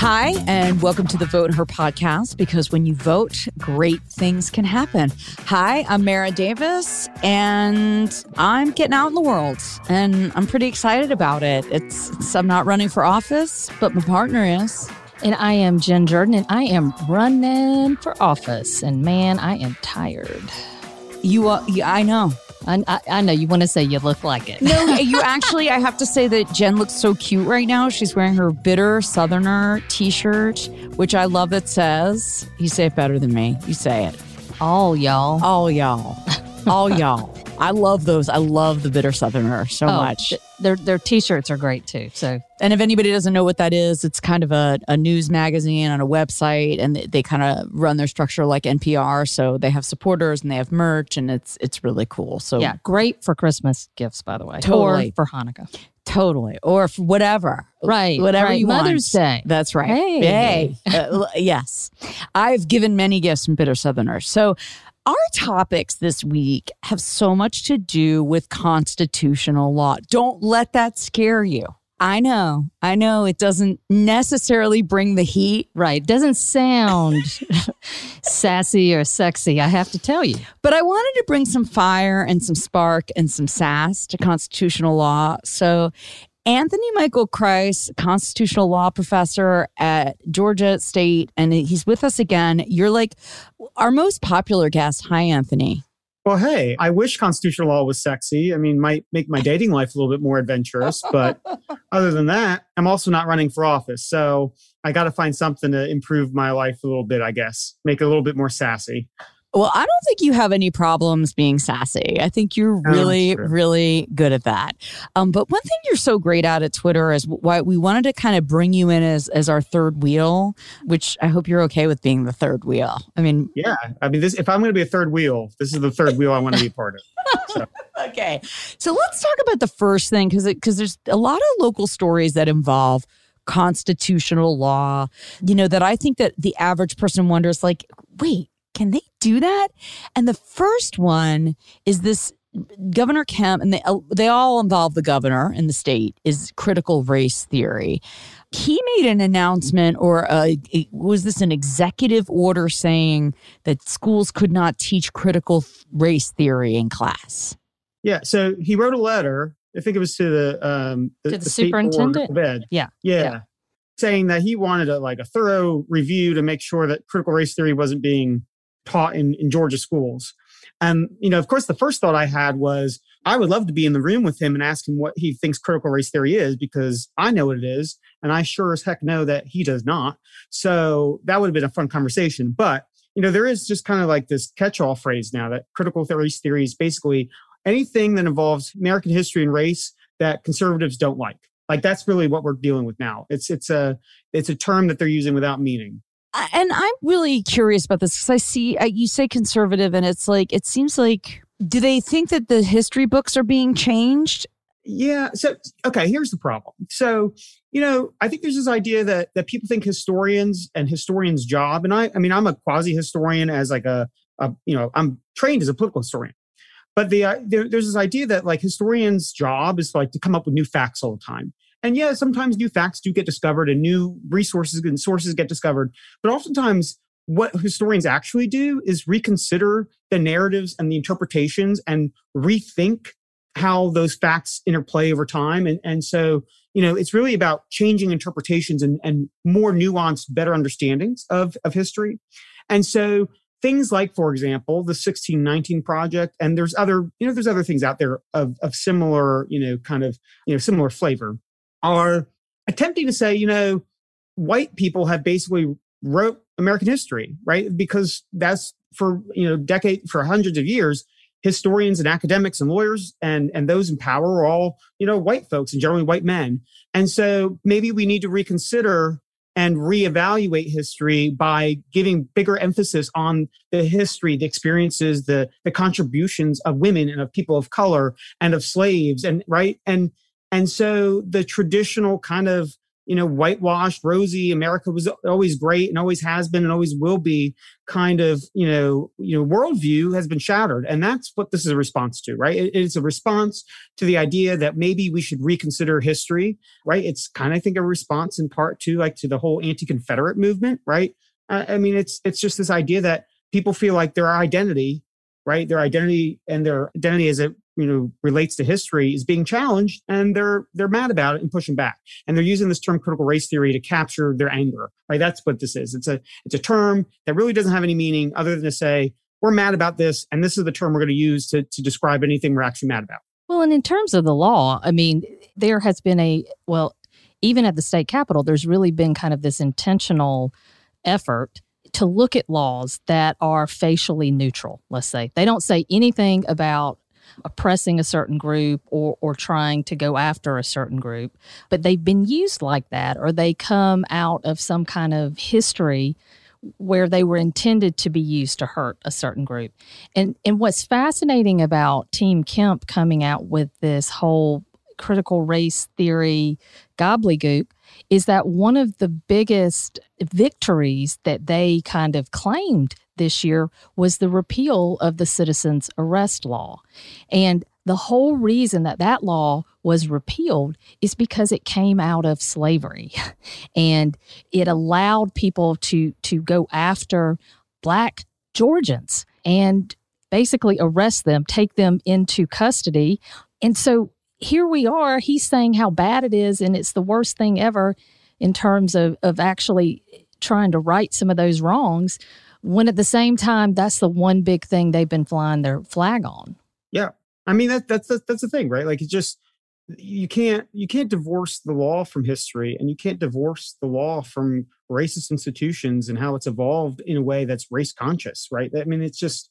Hi, and welcome to the Vote Her podcast because when you vote, great things can happen. Hi, I'm Mara Davis, and I'm getting out in the world, and I'm pretty excited about it. It's, it's I'm not running for office, but my partner is. And I am Jen Jordan, and I am running for office. And man, I am tired. You, uh, yeah, I know. I, I, I know you want to say you look like it. No, you actually, I have to say that Jen looks so cute right now. She's wearing her Bitter Southerner t shirt, which I love that says, you say it better than me. You say it. All y'all. All y'all. All y'all. I love those. I love the Bitter Southerner so Oh, much. th- Their their t-shirts are great too. So And if anybody doesn't know what that is, it's kind of a, a news magazine on a website, and they, they kind of run their structure like NPR. So they have supporters and they have merch, and it's it's really cool. So yeah, great for Christmas gifts, by the way, Totally. or for Hanukkah. totally, or for whatever, Right, whatever right. you want. Mother's Day. That's right. Hey. Hey. Uh, yes, I've given many gifts from Bitter Southerners. So. Our topics this week have so much to do with constitutional law. Don't let that scare you. I know, I know it doesn't necessarily bring the heat, Right. Doesn't sound sassy or sexy, I have to tell you. But I wanted to bring some fire and some spark and some sass to constitutional law. So, Anthony Michael Kreis, constitutional law professor at Georgia State, and he's with us again. You're like our most popular guest. Hi, Anthony. Well, hey, I wish constitutional law was sexy. I mean, might make my dating life a little bit more adventurous, but other than that, I'm also not running for office. So I got to find something to improve my life a little bit, I guess, make it a little bit more sassy. Well, I don't think you have any problems being sassy. I think you're Oh, really, really good at that. Um, but one thing you're so great at at Twitter is why we wanted to kind of bring you in as as our third wheel, which I hope you're okay with being the third wheel. I mean, Yeah. I mean, this if I'm going to be a third wheel, this is the third wheel I want to be part of. okay. So let's talk about the first thing because because there's a lot of local stories that involve constitutional law. You know that I think that the average person wonders, like, wait, can they do that? And the first one is this. Governor Kemp, and they they all involve the governor in the state, is critical race theory. He made an announcement, or a, was this an executive order saying that schools could not teach critical race theory in class? Yeah. So he wrote a letter. I think it was to the um To the state board superintendent? of ed. Yeah, yeah. yeah. Saying that he wanted a like a thorough review to make sure that critical race theory wasn't being taught in, in Georgia schools. And, you know, of course, the first thought I had was I would love to be in the room with him and ask him what he thinks critical race theory is because I know what it is. And I sure as heck know that he does not. So that would have been a fun conversation. But, you know, there is just kind of like this catch all phrase now that critical race theory is basically anything that involves American history and race that conservatives don't like. Like that's really what we're dealing with now. It's it's a it's a term that they're using without meaning. And I'm really curious about this because I see uh, you say conservative, and it's like it seems like do they think that the history books are being changed? Yeah. So okay, here's the problem. So you know, I think there's this idea that that people think historians and historians' job, and I I mean I'm a quasi historian as like a, a you know I'm trained as a political historian, but the uh, there, there's this idea that like historians' job is like to come up with new facts all the time. And yeah, sometimes new facts do get discovered and new resources and sources get discovered, but oftentimes what historians actually do is reconsider the narratives and the interpretations and rethink how those facts interplay over time. And, and so, you know, it's really about changing interpretations and, and more nuanced, better understandings of, of history. And so things like, for example, the 1619 project, and there's other, you know, there's other things out there of, of similar, you know, kind of, you know, similar flavor are attempting to say, you know, white people have basically wrote American history, right? Because that's for, you know, decade, for hundreds of years, historians and academics and lawyers and and those in power are all you know white folks and generally white men and so maybe we need to reconsider and reevaluate history by giving bigger emphasis on the history the experiences the the contributions of women and of people of color and of slaves and right and and so the traditional kind of you know, whitewashed, rosy, America was always great and always has been and always will be kind of, you know, you know, worldview has been shattered. And that's what this is a response to, right? It, it's a response to the idea that maybe we should reconsider history, right? It's kind of, I think, a response in part to like to the whole anti-Confederate movement, right? I mean, it's it's just this idea that people feel like their identity, right, their identity and their identity as it you know relates to history is being challenged and they're they're mad about it and pushing back. And they're using this term critical race theory to capture their anger right? That's what this is. It's a it's a term that really doesn't have any meaning other than to say we're mad about this and this is the term we're going to use to, to describe anything we're actually mad about. Well and in terms of the law i mean there has been a well even at the state capitol there's really been kind of this intentional effort to look at laws that are facially neutral, let's say. They don't say anything about oppressing a certain group or, or trying to go after a certain group, but they've been used like that, or they come out of some kind of history where they were intended to be used to hurt a certain group. And and what's fascinating about Team Kemp coming out with this whole critical race theory gobbledygook is that one of the biggest victories that they kind of claimed this year was the repeal of the citizens arrest law. And the whole reason that that law was repealed is because it came out of slavery and it allowed people to to go after black Georgians and basically arrest them, take them into custody. And so here we are. He's saying how bad it is and it's the worst thing ever in terms of, of actually trying to right some of those wrongs. When at the same time, that's the one big thing they've been flying their flag on. Yeah. I mean, that, that's, the, that's the thing, right? Like it's just, you can't you can't divorce the law from history and you can't divorce the law from racist institutions and how it's evolved in a way that's race conscious right i mean it's just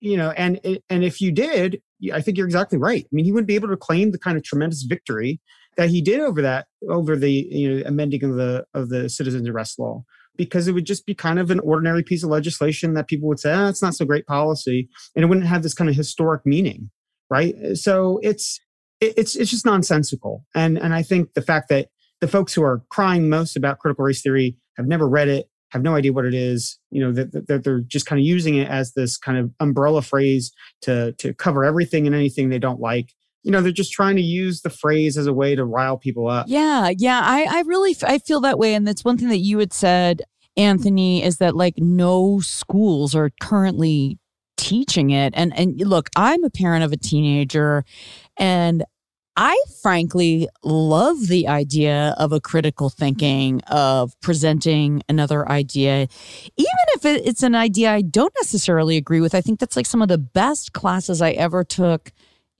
you know and and if you did I think you're exactly right. I mean, he wouldn't be able to claim the kind of tremendous victory that he did over that, over the you know amending of the of the citizens arrest law, because it would just be kind of an ordinary piece of legislation that people would say, ah, it's not so great policy, and it wouldn't have this kind of historic meaning, right? So it's it's it's just nonsensical, and and I think the fact that the folks who are crying most about critical race theory have never read it have no idea what it is you know that, that they're just kind of using it as this kind of umbrella phrase to to cover everything and anything they don't like you know they're just trying to use the phrase as a way to rile people up yeah yeah i i really i feel that way and that's one thing that you had said anthony is that like no schools are currently teaching it and and look i'm a parent of a teenager and I frankly love the idea of a critical thinking, of presenting another idea, even if it's an idea I don't necessarily agree with. I think that's like some of the best classes I ever took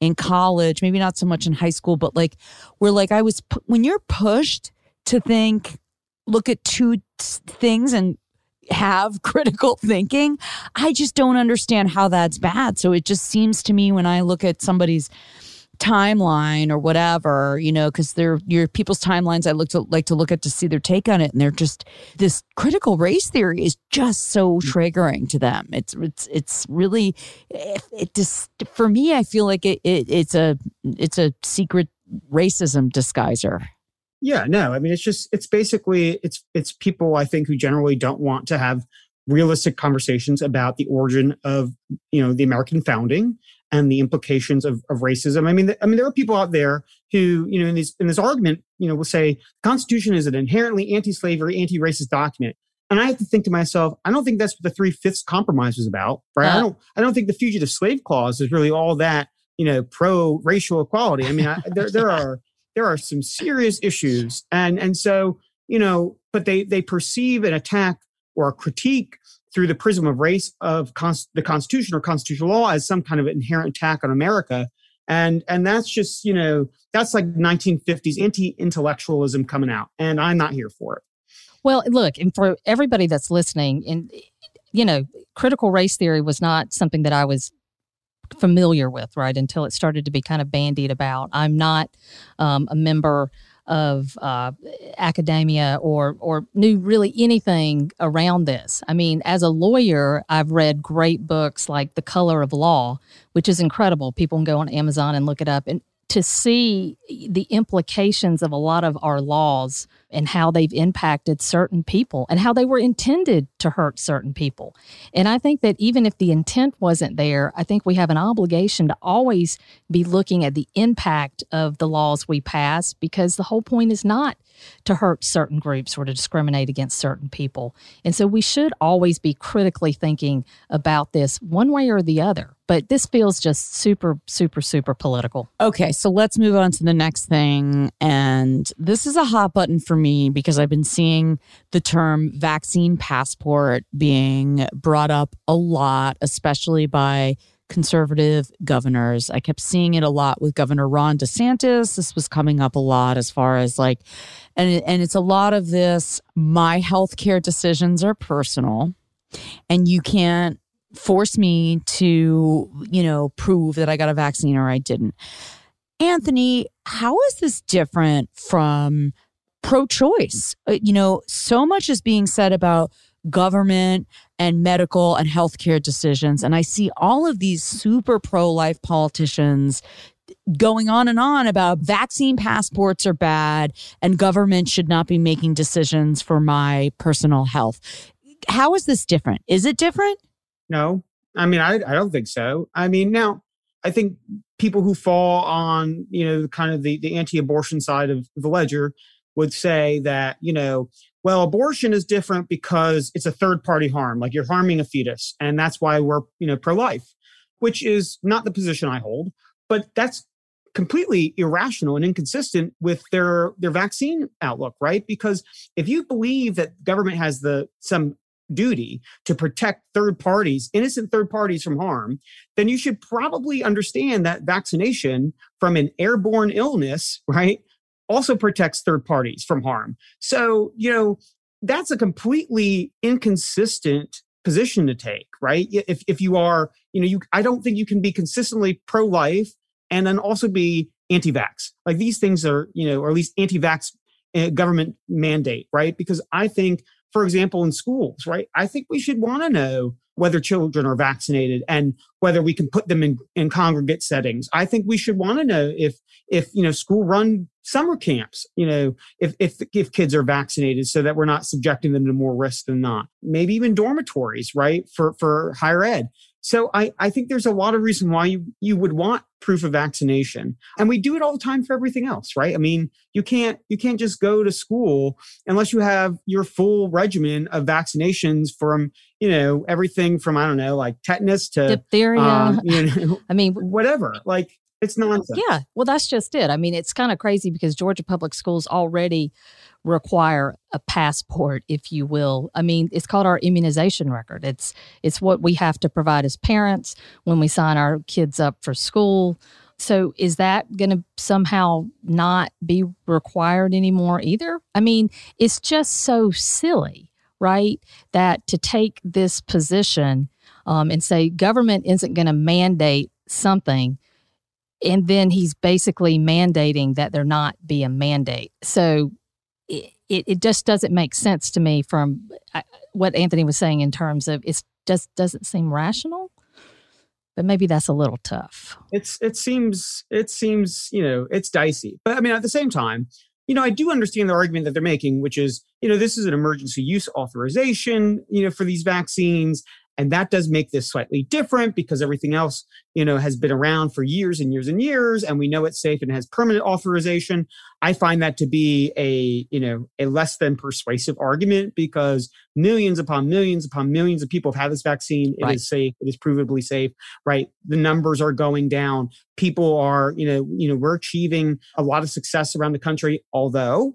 in college, maybe not so much in high school, but like where like I was, when you're pushed to think, look at two things and have critical thinking, I just don't understand how that's bad. So it just seems to me when I look at somebody's, timeline or whatever, you know, because they're your people's timelines I look to like to look at to see their take on it. And they're just this critical race theory is just so mm. triggering to them. It's it's it's really it, it just for me, I feel like it, it it's a it's a secret racism disguiser. Yeah, no, I mean it's just it's basically it's it's people I think who generally don't want to have realistic conversations about the origin of you know the American founding and the implications of, of racism. I mean, I mean, there are people out there who, you know, in this in this argument, you know, will say the Constitution is an inherently anti-slavery, anti-racist document. And I have to think to myself, I don't think that's what the three fifths compromise was about, right? Uh, I don't, I don't think the fugitive slave clause is really all that, you know, pro racial equality. I mean, I, there, there are, there are some serious issues, and and so you know, but they they perceive an attack or a critique through the prism of race of cons- the Constitution or constitutional law as some kind of inherent attack on America. And, and that's just, you know, that's like 1950s anti-intellectualism coming out. And I'm not here for it. Well, look, and for everybody that's listening, and, you know, critical race theory was not something that I was familiar with, right, until it started to be kind of bandied about. I'm not um, a member of uh, academia or or knew really anything around this. I mean, as a lawyer, I've read great books like The Color of Law, which is incredible. People can go on Amazon and look it up. And to see the implications of a lot of our laws and how they've impacted certain people and how they were intended to hurt certain people. And I think that even if the intent wasn't there, I think we have an obligation to always be looking at the impact of the laws we pass because the whole point is not to hurt certain groups or to discriminate against certain people. And so we should always be critically thinking about this one way or the other. But this feels just super, super, super political. Okay, so let's move on to the next thing. And this is a hot button for me because I've been seeing the term vaccine passport being brought up a lot, especially by conservative governors. I kept seeing it a lot with Governor Ron DeSantis. This was coming up a lot as far as like, and, and it's a lot of this my healthcare decisions are personal and you can't force me to, you know, prove that I got a vaccine or I didn't. Anthony, how is this different from pro choice? Uh, you know, so much is being said about government and medical and healthcare decisions. And I see all of these super pro life politicians going on and on about vaccine passports are bad and government should not be making decisions for my personal health. How is this different? Is it different? No, I mean, I, I don't think so. I mean, now I think people who fall on, you know, kind of the, the anti abortion side of the ledger would say that, you know, well, abortion is different because it's a third party harm, like you're harming a fetus. And that's why we're, you know, pro life, which is not the position I hold, but that's completely irrational and inconsistent with their their vaccine outlook right because if you believe that government has the some duty to protect third parties innocent third parties from harm then you should probably understand that vaccination from an airborne illness right also protects third parties from harm. So, you know, that's a completely inconsistent position to take, right? If, if you are, you know, you, I don't think you can be consistently pro life and then also be anti vax. Like these things are, you know, or at least anti vax uh, government mandate, right? Because I think, for example, in schools, right, I think we should want to know whether children are vaccinated and whether we can put them in, in congregate settings. I think we should want to know if if you know school run summer camps, you know, if if if kids are vaccinated so that we're not subjecting them to more risk than not. Maybe even dormitories, right? For for higher ed. So I, I think there's a lot of reason why you, you would want proof of vaccination. And we do it all the time for everything else, right? I mean, you can't you can't just go to school unless you have your full regimen of vaccinations from, you know, everything from I don't know, like tetanus to diphtheria. Um, you know, I mean, whatever. Like it's nonsense. Yeah. Well, that's just it. I mean, it's kind of crazy because Georgia public schools already require a passport, if you will. I mean, it's called our immunization record. It's it's what we have to provide as parents when we sign our kids up for school. So is that going to somehow not be required anymore either? I mean, it's just so silly, right? That to take this position um, and say government isn't going to mandate something and then he's basically mandating that there not be a mandate. So it, it just doesn't make sense to me from what Anthony was saying in terms of it just doesn't seem rational. But maybe that's a little tough. It's it seems it seems you know it's dicey, but I mean at the same time, you know I do understand the argument that they're making, which is you know this is an emergency use authorization you know for these vaccines and that does make this slightly different because everything else, you know, has been around for years and years and years, and we know it's safe and has permanent authorization. I find that to be a, you know, a less than persuasive argument because millions upon millions upon millions of people have had this vaccine. It right. is safe. It is provably safe, right? The numbers are going down. People are, you know, you know, we're achieving a lot of success around the country, although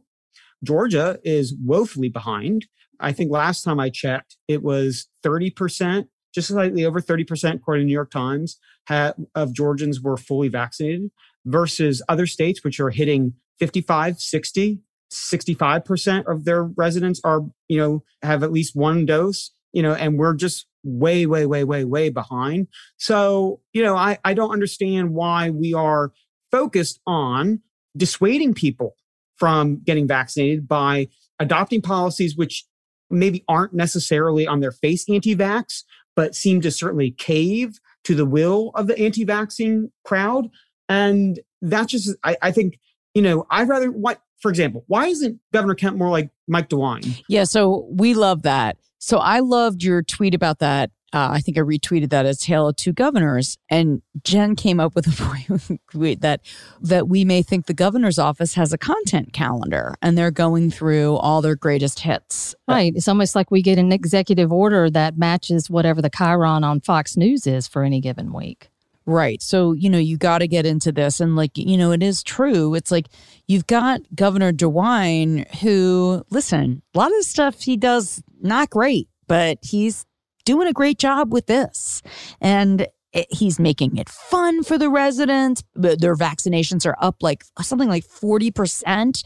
Georgia is woefully behind. I think last time I checked, it was 30%, just slightly over 30%, according to New York Times, of Georgians were fully vaccinated versus other states, which are hitting 55, 60, 65% of their residents are, you know, have at least one dose, you know, and we're just way, way, way, way, way behind. So, you know, I, I don't understand why we are focused on dissuading people from getting vaccinated by adopting policies which maybe aren't necessarily on their face anti vax, but seem to certainly cave to the will of the anti vaccine crowd. And that's just, I, I think, you know, I'd rather, what, for example, why isn't Governor Kemp more like Mike DeWine? Yeah, so we love that. So I loved your tweet about that. Uh, I think I retweeted that as Tale of Two Governors, and Jen came up with a point that that we may think the governor's office has a content calendar, and they're going through all their greatest hits. Right. It's almost like we get an executive order that matches whatever the chyron on Fox News is for any given week. Right. So, you know, you got to get into this. And, like, you know, it is true. It's like you've got Governor DeWine, who, listen, a lot of stuff he does, not great, but he's doing a great job with this. And he's making it fun for the residents. Their vaccinations are up like something like 40%.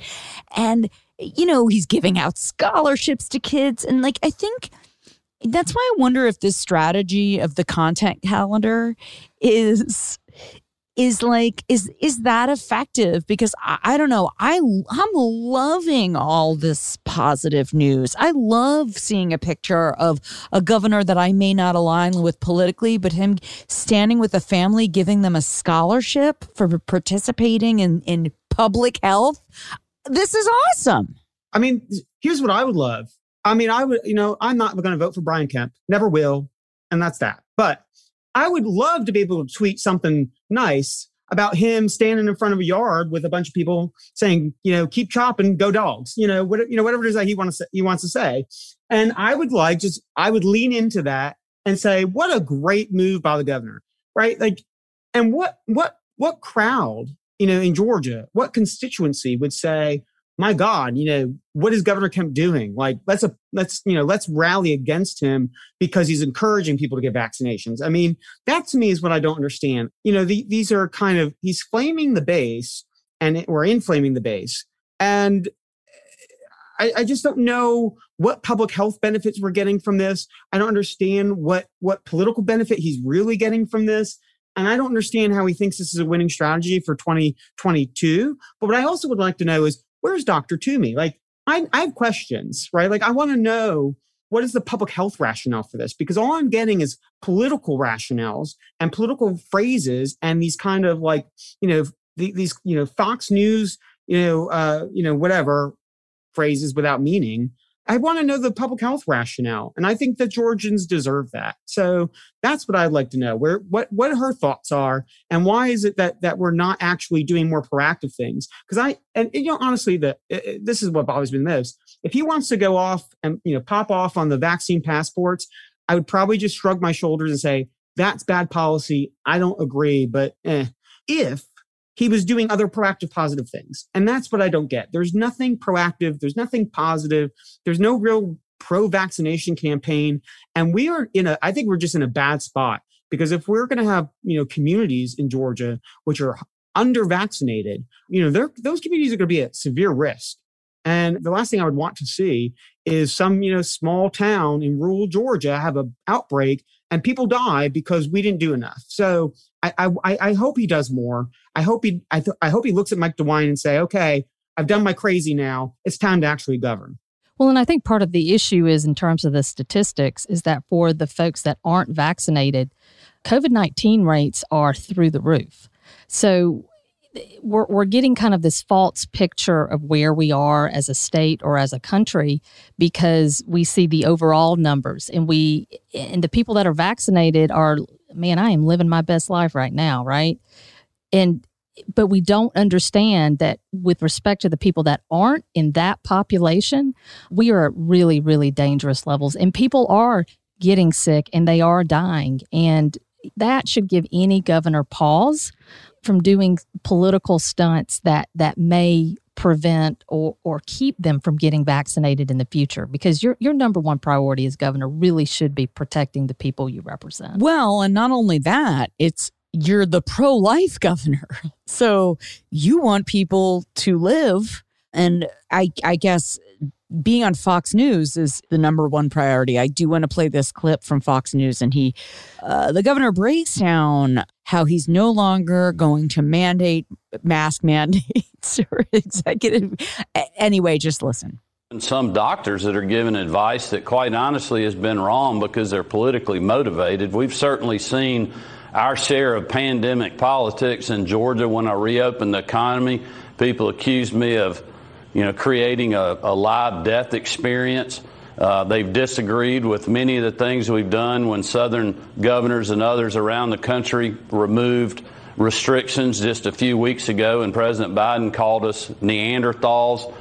And, you know, he's giving out scholarships to kids. And, like, I think that's why I wonder if this strategy of the content calendar is is like is is that effective? Because I, I, don't know. I i'm loving all this positive news. I love seeing a picture of a governor that i may not align with politically but him standing with a family giving them a scholarship for participating in in public health. This is awesome. I mean here's what i would love. I mean, I would, you know, I'm not going to vote for Brian Kemp, never will. And that's that. But I would love to be able to tweet something nice about him standing in front of a yard with a bunch of people saying, you know, keep chopping, go dogs, you know, what, you know, whatever it is that he wants to, he wants to say. And I would like just, I would lean into that and say, what a great move by the governor, right? Like, and what, what, what crowd, you know, in Georgia, what constituency would say, my God, you know, what is Governor Kemp doing? Like, let's, a, let's, you know, let's rally against him because he's encouraging people to get vaccinations. I mean, that to me is what I don't understand. You know, the, these are kind of, he's flaming the base and we're inflaming the base. And eh, I, I just don't know what public health benefits we're getting from this. I don't understand what, what political benefit he's really getting from this. And I don't understand how he thinks this is a winning strategy for 2022. But what I also would like to know is where's Dr. Toomey? Like, I, I have questions, right? Like, I want to know what is the public health rationale for this? Because all I'm getting is political rationales and political phrases and these kind of like, you know, these, you know, Fox News, you know, uh, you know, whatever phrases without meaning. I want to know the public health rationale, and I think that Georgians deserve that. So that's what I'd like to know. Where what what her thoughts are, and why is it that that we're not actually doing more proactive things? Because I and you know honestly, that this is what bothers me most. If he wants to go off and you know pop off on the vaccine passports, I would probably just shrug my shoulders and say that's bad policy. I don't agree, but eh. if he was doing other proactive positive things. And that's what I don't get. There's nothing proactive, there's nothing positive, there's no real pro vaccination campaign. And we are in a, I think we're just in a bad spot because if we're going to have, you know, communities in Georgia which are under vaccinated, you know, those communities are going to be at severe risk. And the last thing I would want to see is some, you know, small town in rural Georgia have an outbreak and people die because we didn't do enough. So I, I, I hope he does more. I hope he, I, th- I hope he looks at Mike DeWine and say, okay, I've done my crazy now. It's time to actually govern. Well, and I think part of the issue is in terms of the statistics is that for the folks that aren't vaccinated, COVID 19 rates are through the roof. So we're, we're getting kind of this false picture of where we are as a state or as a country because we see the overall numbers and we and the people that are vaccinated are man i am living my best life right now right? And but we don't understand that with respect to the people that aren't in that population we are at really really dangerous levels and people are getting sick and they are dying and that should give any governor pause from doing political stunts that that may prevent or or keep them from getting vaccinated in the future because your your number one priority as governor really should be protecting the people you represent. Well, and not only that, it's you're the pro-life governor. So you want people to live and I I guess being on Fox News is the number one priority. I do want to play this clip from Fox News, and he, uh, the governor breaks down how he's no longer going to mandate mask mandates or executive. Anyway, just listen. And some doctors that are giving advice that, quite honestly, has been wrong because they're politically motivated. We've certainly seen our share of pandemic politics in Georgia when I reopened the economy. People accused me of, you know, creating a, a live death experience. Uh, they've disagreed with many of the things we've done when Southern governors and others around the country removed restrictions just a few weeks ago, and President Biden called us Neanderthals.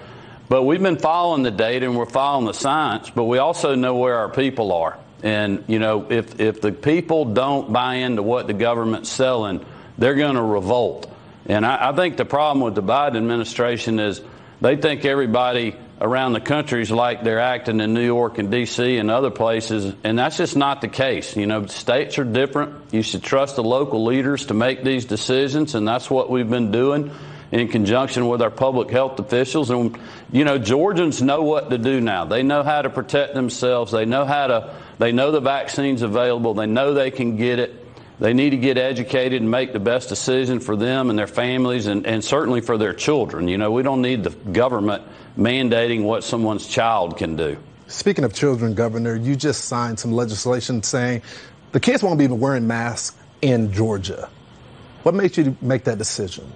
But we've been following the data and we're following the science, but we also know where our people are. And, you know, if, if the people don't buy into what the government's selling, they're going to revolt. And I, I think the problem with the Biden administration is they think everybody around the country is like they're acting in New York and D.C. and other places, and that's just not the case. You know, states are different. You should trust the local leaders to make these decisions, and that's what we've been doing in conjunction with our public health officials. And, you know, Georgians know what to do now. They know how to protect themselves. They know how to, they know the vaccine's available. They know they can get it. They need to get educated and make the best decision for them and their families and, and certainly for their children. You know, we don't need the government mandating what someone's child can do. Speaking of children, Governor, you just signed some legislation saying the kids won't be wearing masks in Georgia. What made you make that decision?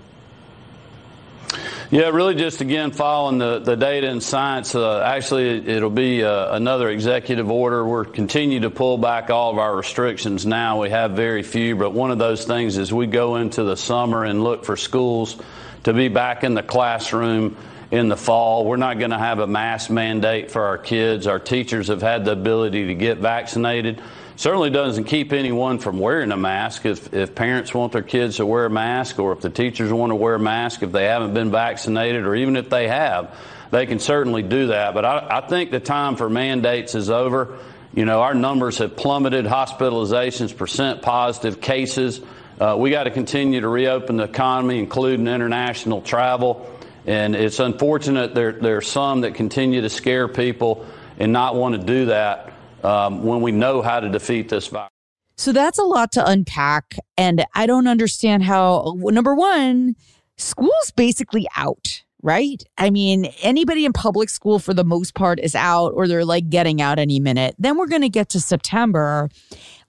Yeah, really just again following the, the data and science. Uh, actually, it'll be uh, another executive order. We're continue to pull back all of our restrictions now. We have very few, but one of those things is we go into the summer and look for schools to be back in the classroom in the fall. We're not going to have a mask mandate for our kids. Our teachers have had the ability to get vaccinated. Certainly doesn't keep anyone from wearing a mask if, if parents want their kids to wear a mask or if the teachers want to wear a mask if they haven't been vaccinated or even if they have. They can certainly do that. But I, I think the time for mandates is over. You know, our numbers have plummeted, hospitalizations, percent positive cases. Uh, we got to continue to reopen the economy, including international travel. And it's unfortunate there, there are some that continue to scare people and not want to do that um, when we know how to defeat this virus. So that's a lot to unpack. And I don't understand how, number one, school's basically out, right? I mean, anybody in public school for the most part is out or they're like getting out any minute. Then we're going to get to September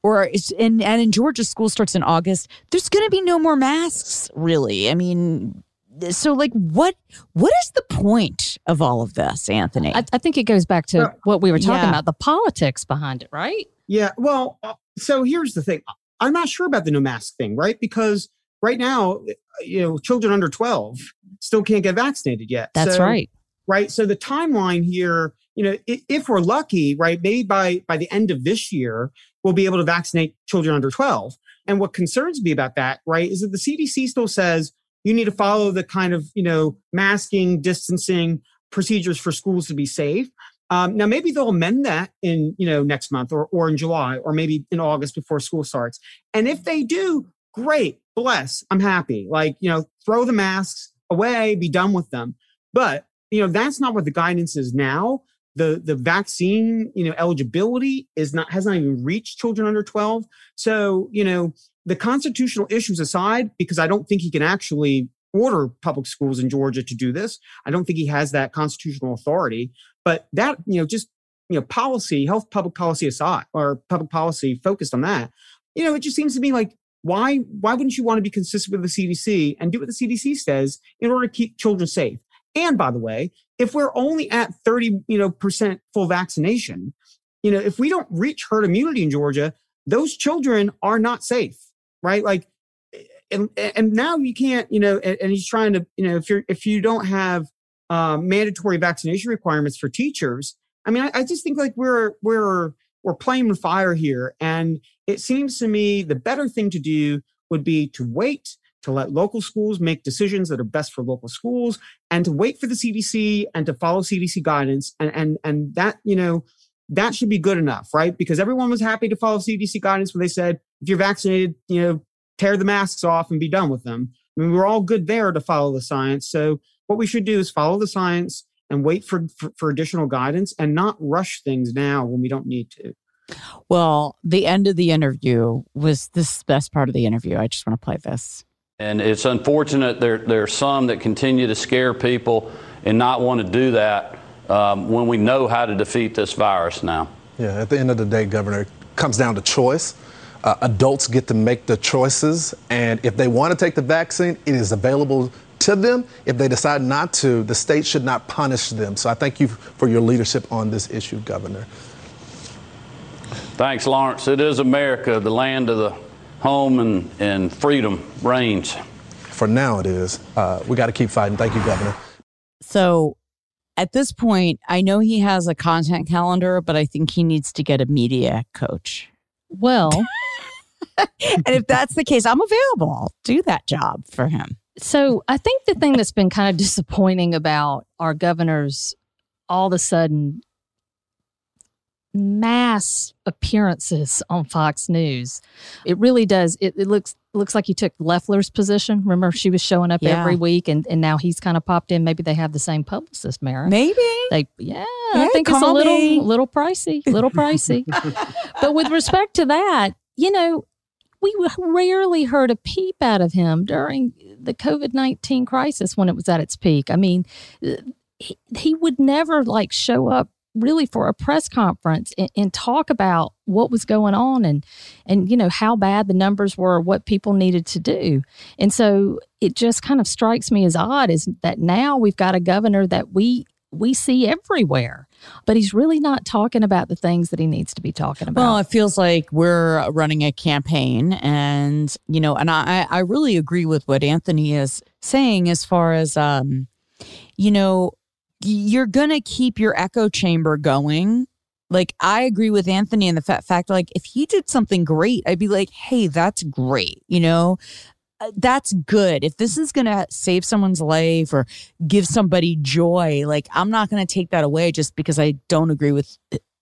or in, and in Georgia, school starts in August. There's going to be no more masks, really. I mean, so like what what is the point of all of this anthony? I, I think it goes back to uh, what we were talking yeah. about the politics behind it right? Yeah well uh, so here's the thing. I'm not sure about the no mask thing right? Because right now you know children under 12 still can't get vaccinated yet. That's so, right. right? So the timeline here you know if, if we're lucky right maybe by by the end of this year we'll be able to vaccinate children under 12 and what concerns me about that right is that the cdc still says you need to follow the kind of you know masking distancing procedures for schools to be safe. Um, now maybe they'll amend that in you know next month or, or in july or maybe in august before school starts. And if they do great bless i'm happy. Like you know throw the masks away be done with them. But you know that's not what the guidance is now. The the vaccine you know eligibility is not has not even reached children under 12 so you know the constitutional issues aside, because I don't think he can actually order public schools in Georgia to do this. I don't think he has that constitutional authority. But that, you know, just, you know, policy, health public policy aside, or public policy focused on that, you know, it just seems to me like, why, why wouldn't you want to be consistent with the CDC and do what the CDC says in order to keep children safe? And by the way, if we're only at 30, you know, percent full vaccination, you know, if we don't reach herd immunity in Georgia, those children are not safe right? Like, and and now you can't, you know, and, and he's trying to, you know, if you're if you don't have um, mandatory vaccination requirements for teachers, I mean, I, I just think like we're we're we're playing with fire here, and it seems to me the better thing to do would be to wait to let local schools make decisions that are best for local schools and to wait for the CDC and to follow CDC guidance. And and and that you know that should be good enough right? Because everyone was happy to follow CDC guidance when they said if you're vaccinated, you know, tear the masks off and be done with them. I mean, we're all good there to follow the science. So what we should do is follow the science and wait for, for, for additional guidance and not rush things now when we don't need to. Well, the end of the interview was this best part of the interview. I just want to play this. And it's unfortunate there, there are some that continue to scare people and not want to do that um, when we know how to defeat this virus now. Yeah, at the end of the day, Governor, it comes down to choice. Uh, adults get to make the choices, and if they want to take the vaccine, it is available to them. If they decide not to, the state should not punish them. So I thank you for your leadership on this issue, Governor. Thanks, Lawrence. It is America, the land of the home and, and freedom reigns. For now, it is. Uh, we got to keep fighting. Thank you, Governor. So at this point, I know he has a content calendar, but I think he needs to get a media coach. Well, and if that's the case, I'm available. I'll do that job for him. So I think the thing that's been kind of disappointing about our governors all of a sudden mass appearances on Fox News. It really does. It, it looks looks like he took Loeffler's position. Remember, she was showing up Yeah. every week, and, and now he's kind of popped in. Maybe they have the same publicist, Mara. Maybe. They, yeah, I think it's a little me. little pricey, little pricey. but with respect to that, you know, we rarely heard a peep out of him during the COVID nineteen crisis when it was at its peak. I mean, he, he would never like show up really for a press conference and, and talk about what was going on and and you know how bad the numbers were what people needed to do and so it just kind of strikes me as odd is that now we've got a governor that we we see everywhere but he's really not talking about the things that he needs to be talking about Well, it feels like we're running a campaign, and you know, and I I really agree with what Anthony is saying as far as um, you know, you're gonna keep your echo chamber going. Like I agree with Anthony in the fa- fact, like if he did something great, I'd be like, hey, that's great. You know, that's good. If this is gonna save someone's life or give somebody joy, like I'm not gonna take that away just because I don't agree with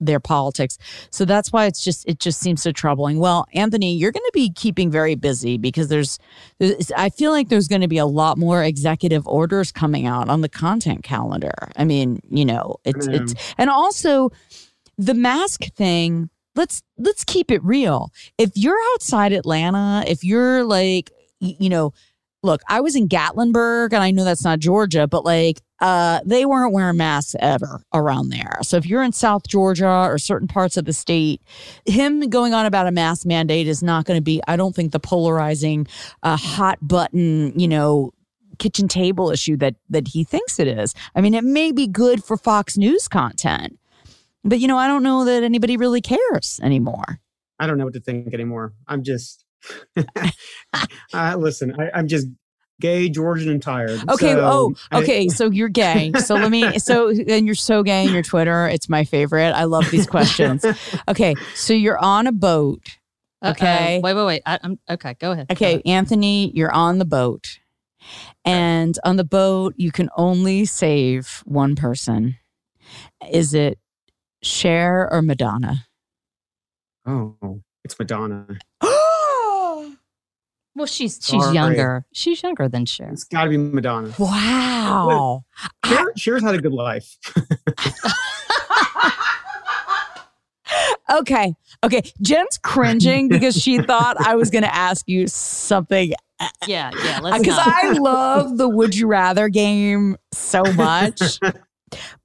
their politics. So that's why it's just it just seems so troubling. Well, Anthony, you're going to be keeping very busy because there's, there's I feel like there's going to be a lot more executive orders coming out on the content calendar. I mean, you know, it's it's and also the mask thing, let's let's keep it real. If you're outside Atlanta, if you're like you know, look, I was in Gatlinburg and I know that's not Georgia, but like uh they weren't wearing masks ever around there. So if you're in South Georgia or certain parts of the state, him going on about a mask mandate is not going to be I don't think the polarizing uh hot button, you know, kitchen table issue that that he thinks it is. I mean, it may be good for Fox News content. But you know, I don't know that anybody really cares anymore. I don't know what to think anymore. I'm just, uh, listen, I, I'm just gay, Georgian, and tired. Okay. So, oh, I- okay. so you're gay. So let me. So and you're so gay in your Twitter. It's my favorite. I love these questions. Okay. So you're on a boat. Uh-oh. okay. wait wait wait I, I'm okay go ahead Go Okay, ahead. Anthony, you're on the boat, and on the boat you can only save one person. Is it Cher or Madonna? oh, it's Madonna. well she's she's Sorry. younger she's younger than Cher It's got to be Madonna. wow. Cher, Cher's had a good life. Okay. Okay. Jen's cringing because she thought I was going to ask you something yeah yeah because. Uh, I love the Would You Rather game so much.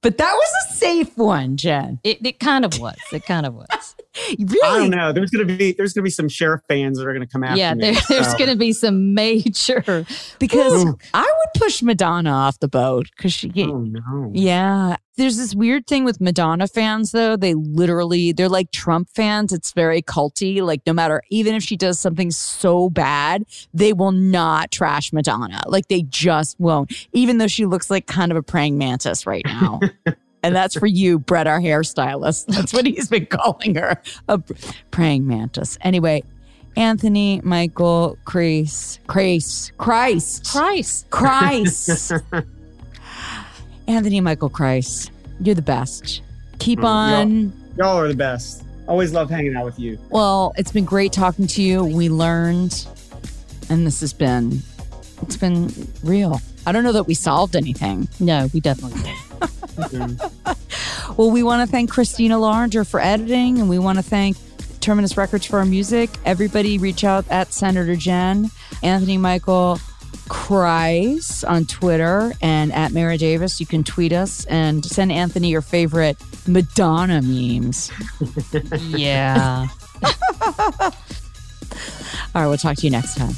But that was a safe one, Jen. it, it kind of was it kind of was Really? I don't know. There's gonna be there's gonna be some Cher fans that are gonna come after yeah me. there, there's so- going to be some major Because Ooh. I would push Madonna off the boat because she, Oh no. yeah. There's this weird thing with Madonna fans, though. They literally, they're like Trump fans. It's very culty. Like, no matter, even if she does something so bad, they will not trash Madonna. Like, they just won't, even though she looks like kind of a praying mantis right now. and that's for you, Brett, our hairstylist. That's what he's been calling her a praying mantis. Anyway, Anthony, Michael, Chris, Chris, Christ, Christ Christ. Anthony Michael Christ, you're the best. Keep Mm, on. Y'all are the best. Always love hanging out with you. Well, it's been great talking to you. We learned, and this has been, it's been real. I don't know that we solved anything. no we definitely did Mhm. Well, we want to thank Christina Larger for editing, and we want to thank Terminus Records for our music. Everybody reach out at Senator Jen, Anthony Michael Kreis on Twitter, and at Mara Davis. You can tweet us and send Anthony your favorite Madonna memes. yeah All right, we'll talk to you next time.